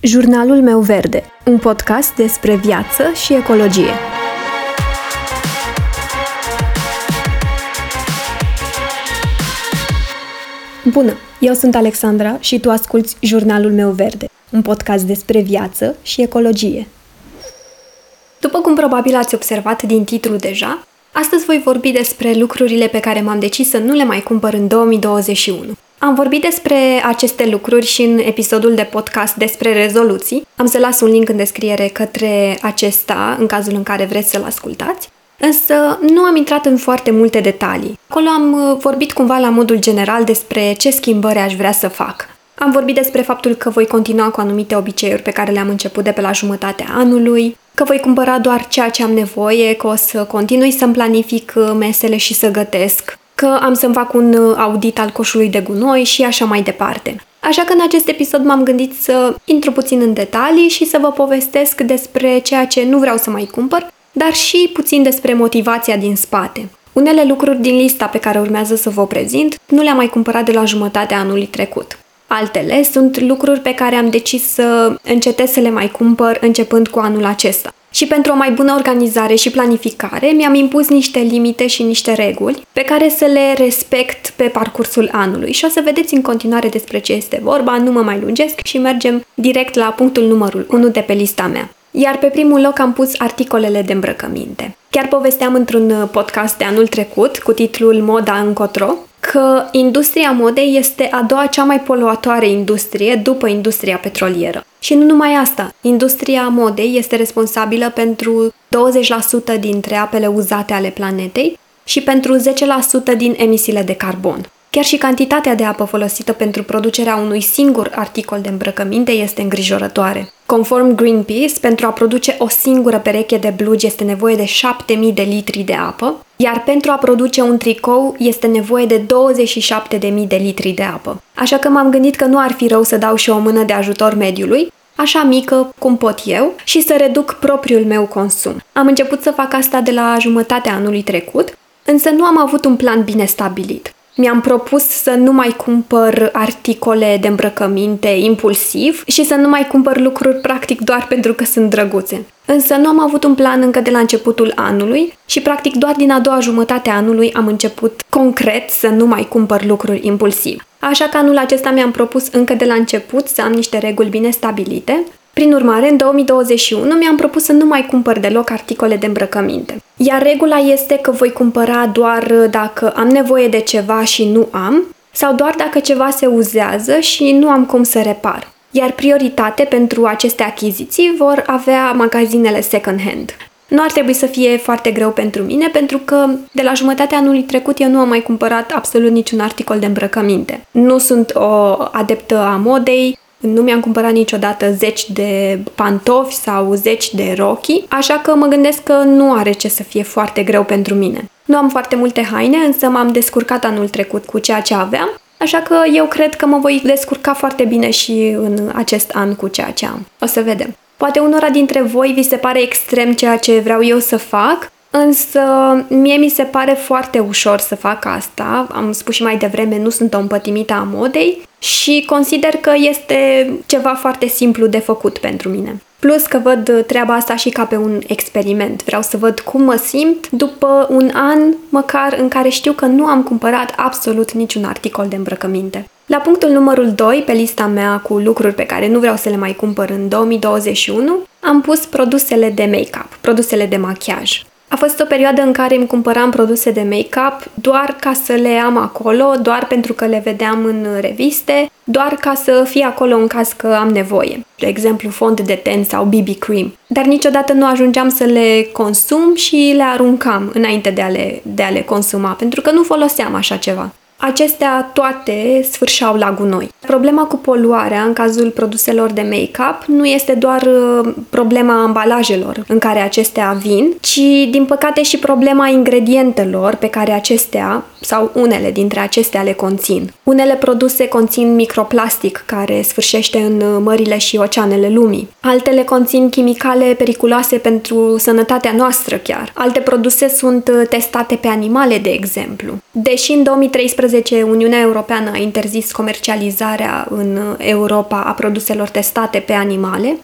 Jurnalul meu verde, un podcast despre viață și ecologie. Bună, eu sunt Alexandra și tu asculți Jurnalul meu verde, un podcast despre viață și ecologie. După cum probabil ați observat din titlu deja, astăzi voi vorbi despre lucrurile pe care m-am decis să nu le mai cumpăr în 2021. Am vorbit despre aceste lucruri și în episodul de podcast despre rezoluții. Am să las un link în descriere către acesta, în cazul în care vreți să-l ascultați. Însă nu am intrat în foarte multe detalii. Acolo am uh, vorbit cumva la modul general despre ce schimbări aș vrea să fac. Am vorbit despre faptul că voi continua cu anumite obiceiuri pe care le-am început de pe la jumătatea anului, că voi cumpăra doar ceea ce am nevoie, că o să continui să-mi planific uh, mesele și să gătesc, că am să-mi fac un uh, audit al coșului de gunoi și așa mai departe. Așa că în acest episod m-am gândit să intru puțin în detalii și să vă povestesc despre ceea ce nu vreau să mai cumpăr, dar și puțin despre motivația din spate. Unele lucruri din lista pe care urmează să vă prezint nu le-am mai cumpărat de la jumătatea anului trecut. Altele sunt lucruri pe care am decis să încetez să le mai cumpăr începând cu anul acesta. Și pentru o mai bună organizare și planificare, mi-am impus niște limite și niște reguli pe care să le respect pe parcursul anului. Și o să vedeți în continuare despre ce este vorba, nu mă mai lungesc și mergem direct la punctul numărul 1 de pe lista mea. Iar pe primul loc am pus articolele de îmbrăcăminte. Chiar povesteam într-un podcast de anul trecut cu titlul Moda încotro, că industria modei este a doua cea mai poluatoare industrie după industria petrolieră. Și nu numai asta, industria modei este responsabilă pentru 20% dintre apele uzate ale planetei și pentru 10% din emisiile de carbon. Chiar și cantitatea de apă folosită pentru producerea unui singur articol de îmbrăcăminte este îngrijorătoare. Conform Greenpeace, pentru a produce o singură pereche de blugi este nevoie de 7000 de litri de apă, iar pentru a produce un tricou este nevoie de 27.000 de litri de apă. Așa că m-am gândit că nu ar fi rău să dau și o mână de ajutor mediului, așa mică cum pot eu, și să reduc propriul meu consum. Am început să fac asta de la jumătatea anului trecut, însă nu am avut un plan bine stabilit. Mi-am propus să nu mai cumpăr articole de îmbrăcăminte impulsiv și să nu mai cumpăr lucruri practic doar pentru că sunt drăguțe. Însă nu am avut un plan încă de la începutul anului și practic doar din a doua jumătate a anului am început concret să nu mai cumpăr lucruri impulsiv. Așa că anul acesta mi-am propus încă de la început să am niște reguli bine stabilite prin urmare, în 2021 mi-am propus să nu mai cumpăr deloc articole de îmbrăcăminte. Iar regula este că voi cumpăra doar dacă am nevoie de ceva și nu am, sau doar dacă ceva se uzează și nu am cum să repar. Iar prioritate pentru aceste achiziții vor avea magazinele second-hand. Nu ar trebui să fie foarte greu pentru mine, pentru că de la jumătatea anului trecut eu nu am mai cumpărat absolut niciun articol de îmbrăcăminte. Nu sunt o adeptă a modei, nu mi-am cumpărat niciodată zeci de pantofi sau zeci de rochi, așa că mă gândesc că nu are ce să fie foarte greu pentru mine. Nu am foarte multe haine, însă m-am descurcat anul trecut cu ceea ce aveam, așa că eu cred că mă voi descurca foarte bine și în acest an cu ceea ce am. O să vedem. Poate unora dintre voi vi se pare extrem ceea ce vreau eu să fac, Însă mie mi se pare foarte ușor să fac asta, am spus și mai devreme, nu sunt o împătimită a modei și consider că este ceva foarte simplu de făcut pentru mine. Plus că văd treaba asta și ca pe un experiment. Vreau să văd cum mă simt după un an măcar în care știu că nu am cumpărat absolut niciun articol de îmbrăcăminte. La punctul numărul 2, pe lista mea cu lucruri pe care nu vreau să le mai cumpăr în 2021, am pus produsele de make-up, produsele de machiaj. A fost o perioadă în care îmi cumpăram produse de make-up doar ca să le am acolo, doar pentru că le vedeam în reviste, doar ca să fie acolo în caz că am nevoie. De exemplu, fond de ten sau BB cream. Dar niciodată nu ajungeam să le consum și le aruncam înainte de a le, de a le consuma, pentru că nu foloseam așa ceva. Acestea toate sfârșeau la gunoi. Problema cu poluarea în cazul produselor de make-up nu este doar uh, problema ambalajelor în care acestea vin, ci din păcate și problema ingredientelor pe care acestea sau unele dintre acestea le conțin. Unele produse conțin microplastic care sfârșește în uh, mările și oceanele lumii. Altele conțin chimicale periculoase pentru sănătatea noastră chiar. Alte produse sunt uh, testate pe animale, de exemplu. Deși în 2013 2018 Uniunea Europeană a interzis comercializarea în Europa a produselor testate pe animale.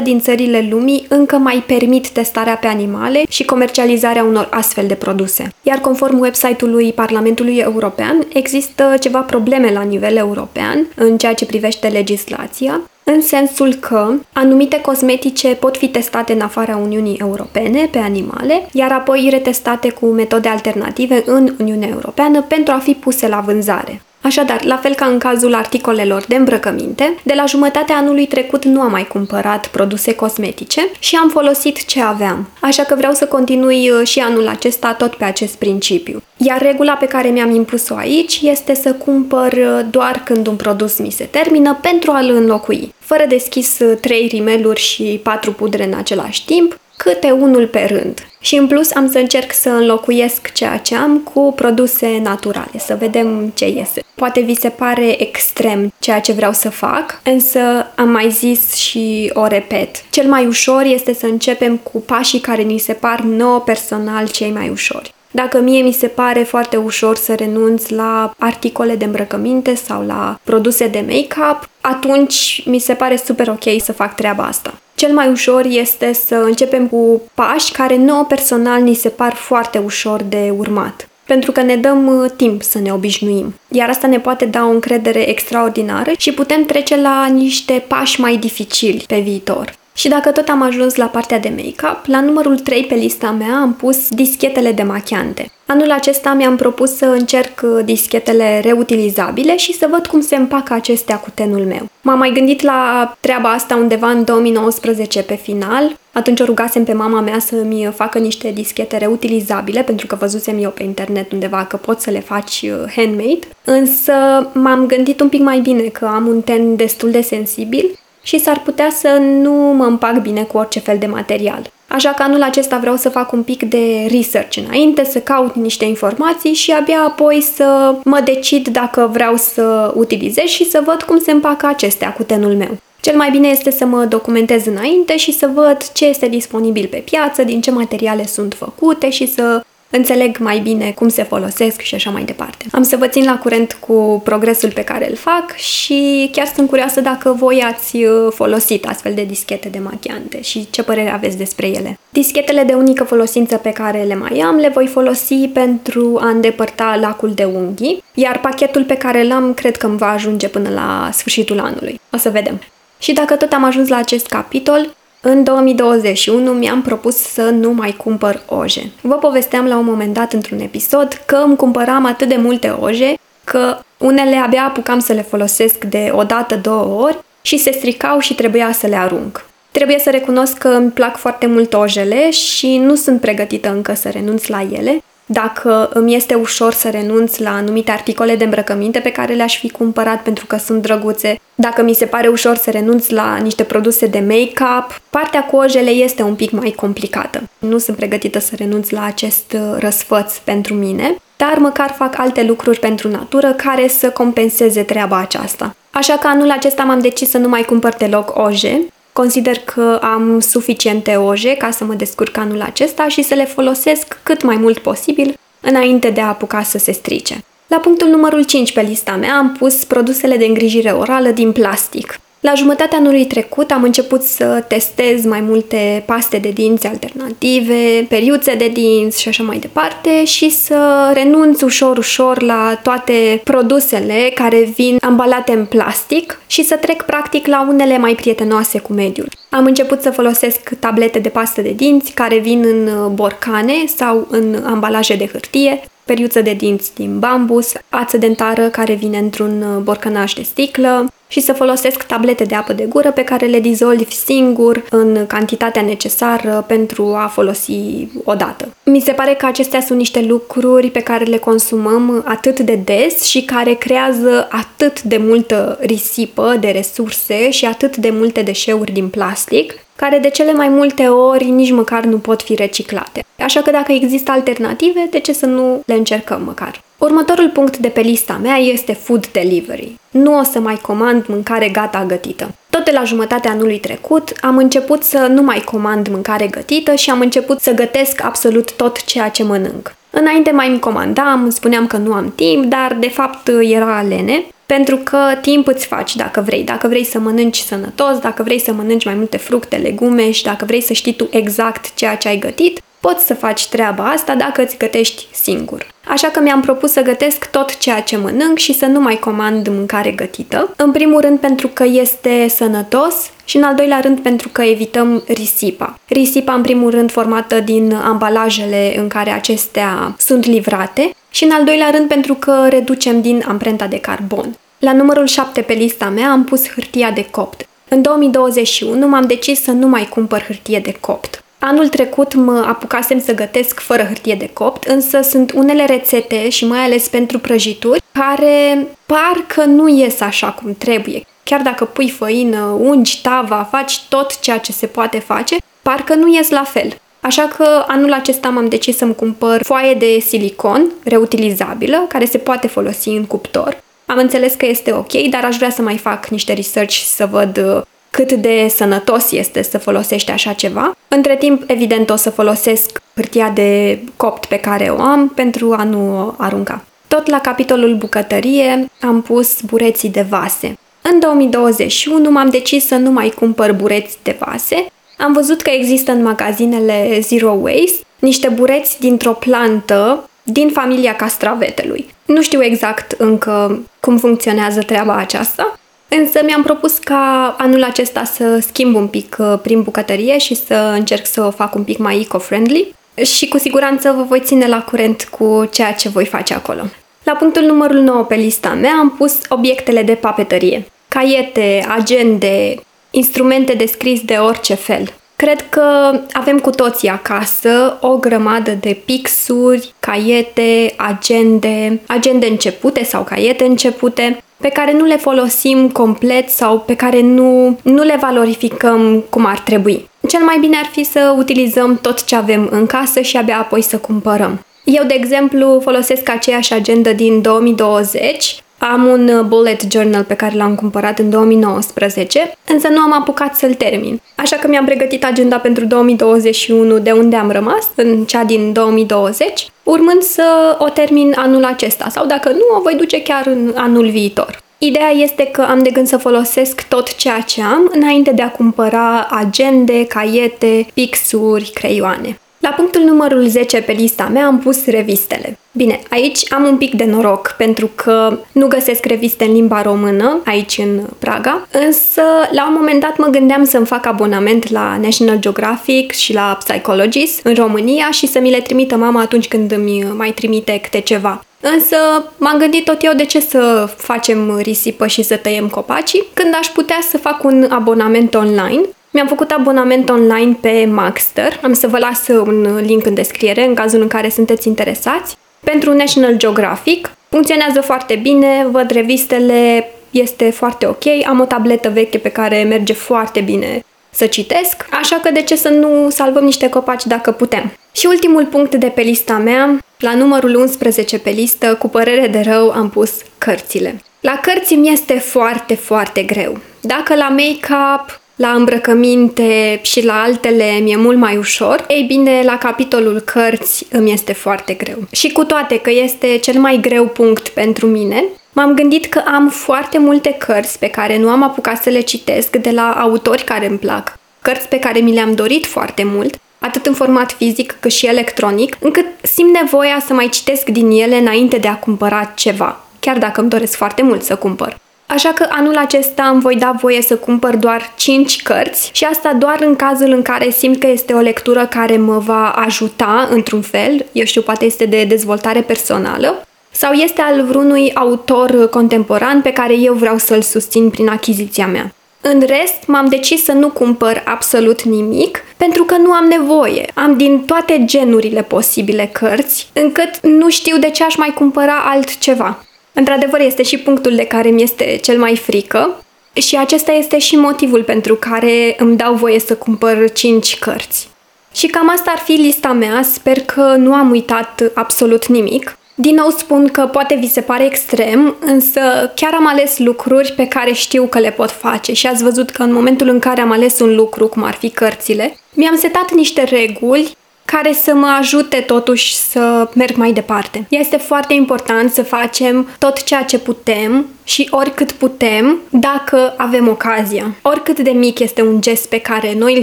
80% din țările lumii încă mai permit testarea pe animale și comercializarea unor astfel de produse. Iar conform website-ului Parlamentului European, există ceva probleme la nivel european în ceea ce privește legislația, în sensul că anumite cosmetice pot fi testate în afara Uniunii Europene pe animale, iar apoi retestate cu metode alternative în Uniunea Europeană pentru a fi puse la vânzare. Așadar, la fel ca în cazul articolelor de îmbrăcăminte, de la jumătatea anului trecut nu am mai cumpărat produse cosmetice și am folosit ce aveam. Așa că vreau să continui uh, și anul acesta tot pe acest principiu. Iar regula pe care mi-am impus-o aici este să cumpăr uh, doar când un produs mi se termină pentru a-l înlocui, fără deschis 3 uh, rimeluri și 4 pudre în același timp, câte unul pe rând. Și în plus am să încerc să înlocuiesc ceea ce am cu produse naturale, să vedem ce iese. Poate vi se pare extrem ceea ce vreau să fac, însă am mai zis și o repet. Cel mai ușor este să începem cu pașii care ni se par nouă personal cei mai ușori. Dacă mie mi se pare foarte ușor să renunț la articole de îmbrăcăminte sau la produse de make-up, atunci mi se pare super ok să fac treaba asta. Cel mai ușor este să începem cu pași care nouă personal ni se par foarte ușor de urmat pentru că ne dăm uh, timp să ne obișnuim. Iar asta ne poate da o încredere extraordinară și putem trece la niște pași mai dificili pe viitor. Și dacă tot am ajuns la partea de make-up, la numărul 3 pe lista mea am pus dischetele de machiante. Anul acesta mi-am propus să încerc uh, dischetele reutilizabile și să văd cum se împacă acestea cu tenul meu. M-am mai gândit la treaba asta undeva în 2019 pe final. Atunci o rugasem pe mama mea să-mi facă niște dischete reutilizabile, pentru că văzusem eu pe internet undeva că poți să le faci uh, handmade. Însă m-am gândit un pic mai bine că am un ten destul de sensibil și s-ar putea să nu mă împac bine cu orice fel de material. Așa că anul acesta vreau să fac un pic de research înainte, să caut niște informații și abia apoi să mă decid dacă vreau să utilizez și să văd cum se împacă acestea cu tenul meu. Cel mai bine este să mă documentez înainte și să văd ce este disponibil pe piață, din ce materiale sunt făcute și să înțeleg mai bine cum se folosesc și așa mai departe. Am să vă țin la curent cu progresul pe care îl fac și chiar sunt curioasă dacă voi ați uh, folosit astfel de dischete de machiante și ce părere aveți despre ele. Dischetele de unică folosință pe care le mai am le voi folosi pentru a îndepărta lacul de unghii, iar pachetul pe care l-am cred că îmi va ajunge până la sfârșitul anului. O să vedem. Și dacă tot am ajuns la acest capitol, în 2021 mi-am propus să nu mai cumpăr oje. Vă povesteam la un moment dat într-un episod că îmi cumpăram atât de multe oje că unele abia apucam să le folosesc de o dată, două ori și se stricau și trebuia să le arunc. Trebuie să recunosc că îmi plac foarte mult ojele și nu sunt pregătită încă să renunț la ele, dacă îmi este ușor să renunț la anumite articole de îmbrăcăminte pe care le-aș fi cumpărat pentru că sunt drăguțe, dacă mi se pare ușor să renunț la niște produse de make-up, partea cu ojele este un pic mai complicată. Nu sunt pregătită să renunț la acest uh, răsfăț pentru mine, dar măcar fac alte lucruri pentru natură care să compenseze treaba aceasta. Așa că anul acesta m-am decis să nu mai cumpăr deloc oje, Consider că am suficiente oje ca să mă descurc anul acesta și să le folosesc cât mai mult posibil înainte de a apuca să se strice. La punctul numărul 5 pe lista mea am pus produsele de îngrijire orală din plastic. La jumătatea anului trecut am început să testez mai multe paste de dinți alternative, periuțe de dinți și așa mai departe și să renunț ușor, ușor la toate produsele care vin ambalate în plastic și să trec practic la unele mai prietenoase cu mediul. Am început să folosesc tablete de pastă de dinți care vin în borcane sau în ambalaje de hârtie, periuță de dinți din bambus, ață dentară care vine într-un borcanaj de sticlă, și să folosesc tablete de apă de gură pe care le dizolvi singur în cantitatea necesară pentru a folosi odată. Mi se pare că acestea sunt niște lucruri pe care le consumăm atât de des și care creează atât de multă risipă de resurse și atât de multe deșeuri din plastic, care de cele mai multe ori nici măcar nu pot fi reciclate. Așa că dacă există alternative, de ce să nu le încercăm măcar? Următorul punct de pe lista mea este food delivery. Nu o să mai comand mâncare gata gătită. Tot de la jumătatea anului trecut am început să nu mai comand mâncare gătită și am început să gătesc absolut tot ceea ce mănânc. Înainte mai îmi comandam, spuneam că nu am timp, dar de fapt era lene, pentru că timp îți faci dacă vrei. Dacă vrei să mănânci sănătos, dacă vrei să mănânci mai multe fructe, legume și dacă vrei să știi tu exact ceea ce ai gătit, poți să faci treaba asta dacă îți gătești singur. Așa că mi-am propus să gătesc tot ceea ce mănânc și să nu mai comand mâncare gătită. În primul rând pentru că este sănătos și în al doilea rând pentru că evităm risipa. Risipa în primul rând formată din ambalajele în care acestea sunt livrate și în al doilea rând pentru că reducem din amprenta de carbon. La numărul 7 pe lista mea am pus hârtia de copt. În 2021 m-am decis să nu mai cumpăr hârtie de copt. Anul trecut mă apucasem să gătesc fără hârtie de copt, însă sunt unele rețete și mai ales pentru prăjituri care parcă nu ies așa cum trebuie. Chiar dacă pui făină, ungi tava, faci tot ceea ce se poate face, parcă nu ies la fel. Așa că anul acesta m-am decis să-mi cumpăr foaie de silicon reutilizabilă, care se poate folosi în cuptor. Am înțeles că este ok, dar aș vrea să mai fac niște research să văd uh, cât de sănătos este să folosești așa ceva. Între timp, evident, o să folosesc hârtia de copt pe care o am pentru a nu o arunca. Tot la capitolul bucătărie am pus bureții de vase. În 2021 m-am decis să nu mai cumpăr bureți de vase. Am văzut că există în magazinele Zero Waste niște bureți dintr-o plantă din familia castravetelui. Nu știu exact încă cum funcționează treaba aceasta, însă mi-am propus ca anul acesta să schimb un pic uh, prin bucătărie și să încerc să o fac un pic mai eco-friendly și cu siguranță vă voi ține la curent cu ceea ce voi face acolo. La punctul numărul 9 pe lista mea am pus obiectele de papetărie. Caiete, agende, instrumente de scris de orice fel. Cred că avem cu toții acasă o grămadă de pixuri, caiete, agende, agende începute sau caiete începute, pe care nu le folosim complet sau pe care nu, nu le valorificăm cum ar trebui. Cel mai bine ar fi să utilizăm tot ce avem în casă și abia apoi să cumpărăm. Eu, de exemplu, folosesc aceeași agendă din 2020 am un uh, bullet journal pe care l-am cumpărat în 2019, însă nu am apucat să-l termin. Așa că mi-am pregătit agenda pentru 2021 de unde am rămas, în cea din 2020, urmând să o termin anul acesta sau dacă nu, o voi duce chiar în anul viitor. Ideea este că am de gând să folosesc tot ceea ce am înainte de a cumpăra agende, caiete, pixuri, creioane. La punctul numărul 10 pe lista mea am pus revistele. Bine, aici am un pic de noroc pentru că nu găsesc reviste în limba română aici în Praga, însă la un moment dat mă gândeam să-mi fac abonament la National Geographic și la Psychologist în România și să mi le trimită mama atunci când îmi mai trimite câte ceva. Însă m-am gândit tot eu de ce să facem risipă și să tăiem copacii, când aș putea să fac un abonament online mi-am făcut abonament online pe Maxter. Am să vă las un link în descriere în cazul în care sunteți interesați. Pentru National Geographic funcționează foarte bine, văd revistele, este foarte ok. Am o tabletă veche pe care merge foarte bine să citesc, așa că de ce să nu salvăm niște copaci dacă putem. Și ultimul punct de pe lista mea, la numărul 11 pe listă, cu părere de rău, am pus cărțile. La cărți mi este foarte, foarte greu. Dacă la make-up la îmbrăcăminte și la altele mi-e mult mai ușor, ei bine, la capitolul cărți îmi este foarte greu. Și cu toate că este cel mai greu punct pentru mine, m-am gândit că am foarte multe cărți pe care nu am apucat să le citesc de la autori care îmi plac, cărți pe care mi le-am dorit foarte mult, atât în format fizic cât și electronic, încât simt nevoia să mai citesc din ele înainte de a cumpăra ceva, chiar dacă îmi doresc foarte mult să cumpăr. Așa că anul acesta îmi voi da voie să cumpăr doar 5 cărți și asta doar în cazul în care simt că este o lectură care mă va ajuta într-un fel, eu știu, poate este de dezvoltare personală, sau este al vreunui autor contemporan pe care eu vreau să-l susțin prin achiziția mea. În rest, m-am decis să nu cumpăr absolut nimic pentru că nu am nevoie. Am din toate genurile posibile cărți, încât nu știu de ce aș mai cumpăra altceva. Într-adevăr, este și punctul de care mi este cel mai frică și acesta este și motivul pentru care îmi dau voie să cumpăr 5 cărți. Și cam asta ar fi lista mea, sper că nu am uitat absolut nimic. Din nou spun că poate vi se pare extrem, însă chiar am ales lucruri pe care știu că le pot face și ați văzut că în momentul în care am ales un lucru, cum ar fi cărțile, mi-am setat niște reguli care să mă ajute totuși să merg mai departe. Este foarte important să facem tot ceea ce putem și oricât putem dacă avem ocazia. Oricât de mic este un gest pe care noi îl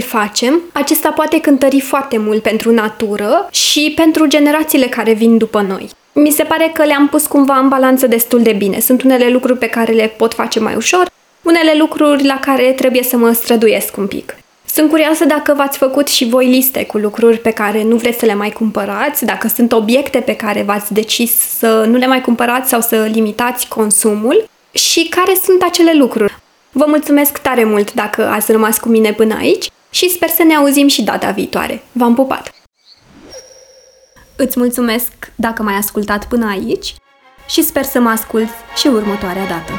facem, acesta poate cântări foarte mult pentru natură și pentru generațiile care vin după noi. Mi se pare că le-am pus cumva în balanță destul de bine. Sunt unele lucruri pe care le pot face mai ușor, unele lucruri la care trebuie să mă străduiesc un pic. Sunt curioasă dacă v-ați făcut și voi liste cu lucruri pe care nu vreți să le mai cumpărați, dacă sunt obiecte pe care v-ați decis să nu le mai cumpărați sau să limitați consumul și care sunt acele lucruri. Vă mulțumesc tare mult dacă ați rămas cu mine până aici și sper să ne auzim și data viitoare. V-am pupat! Îți mulțumesc dacă m-ai ascultat până aici și sper să mă asculți și următoarea dată.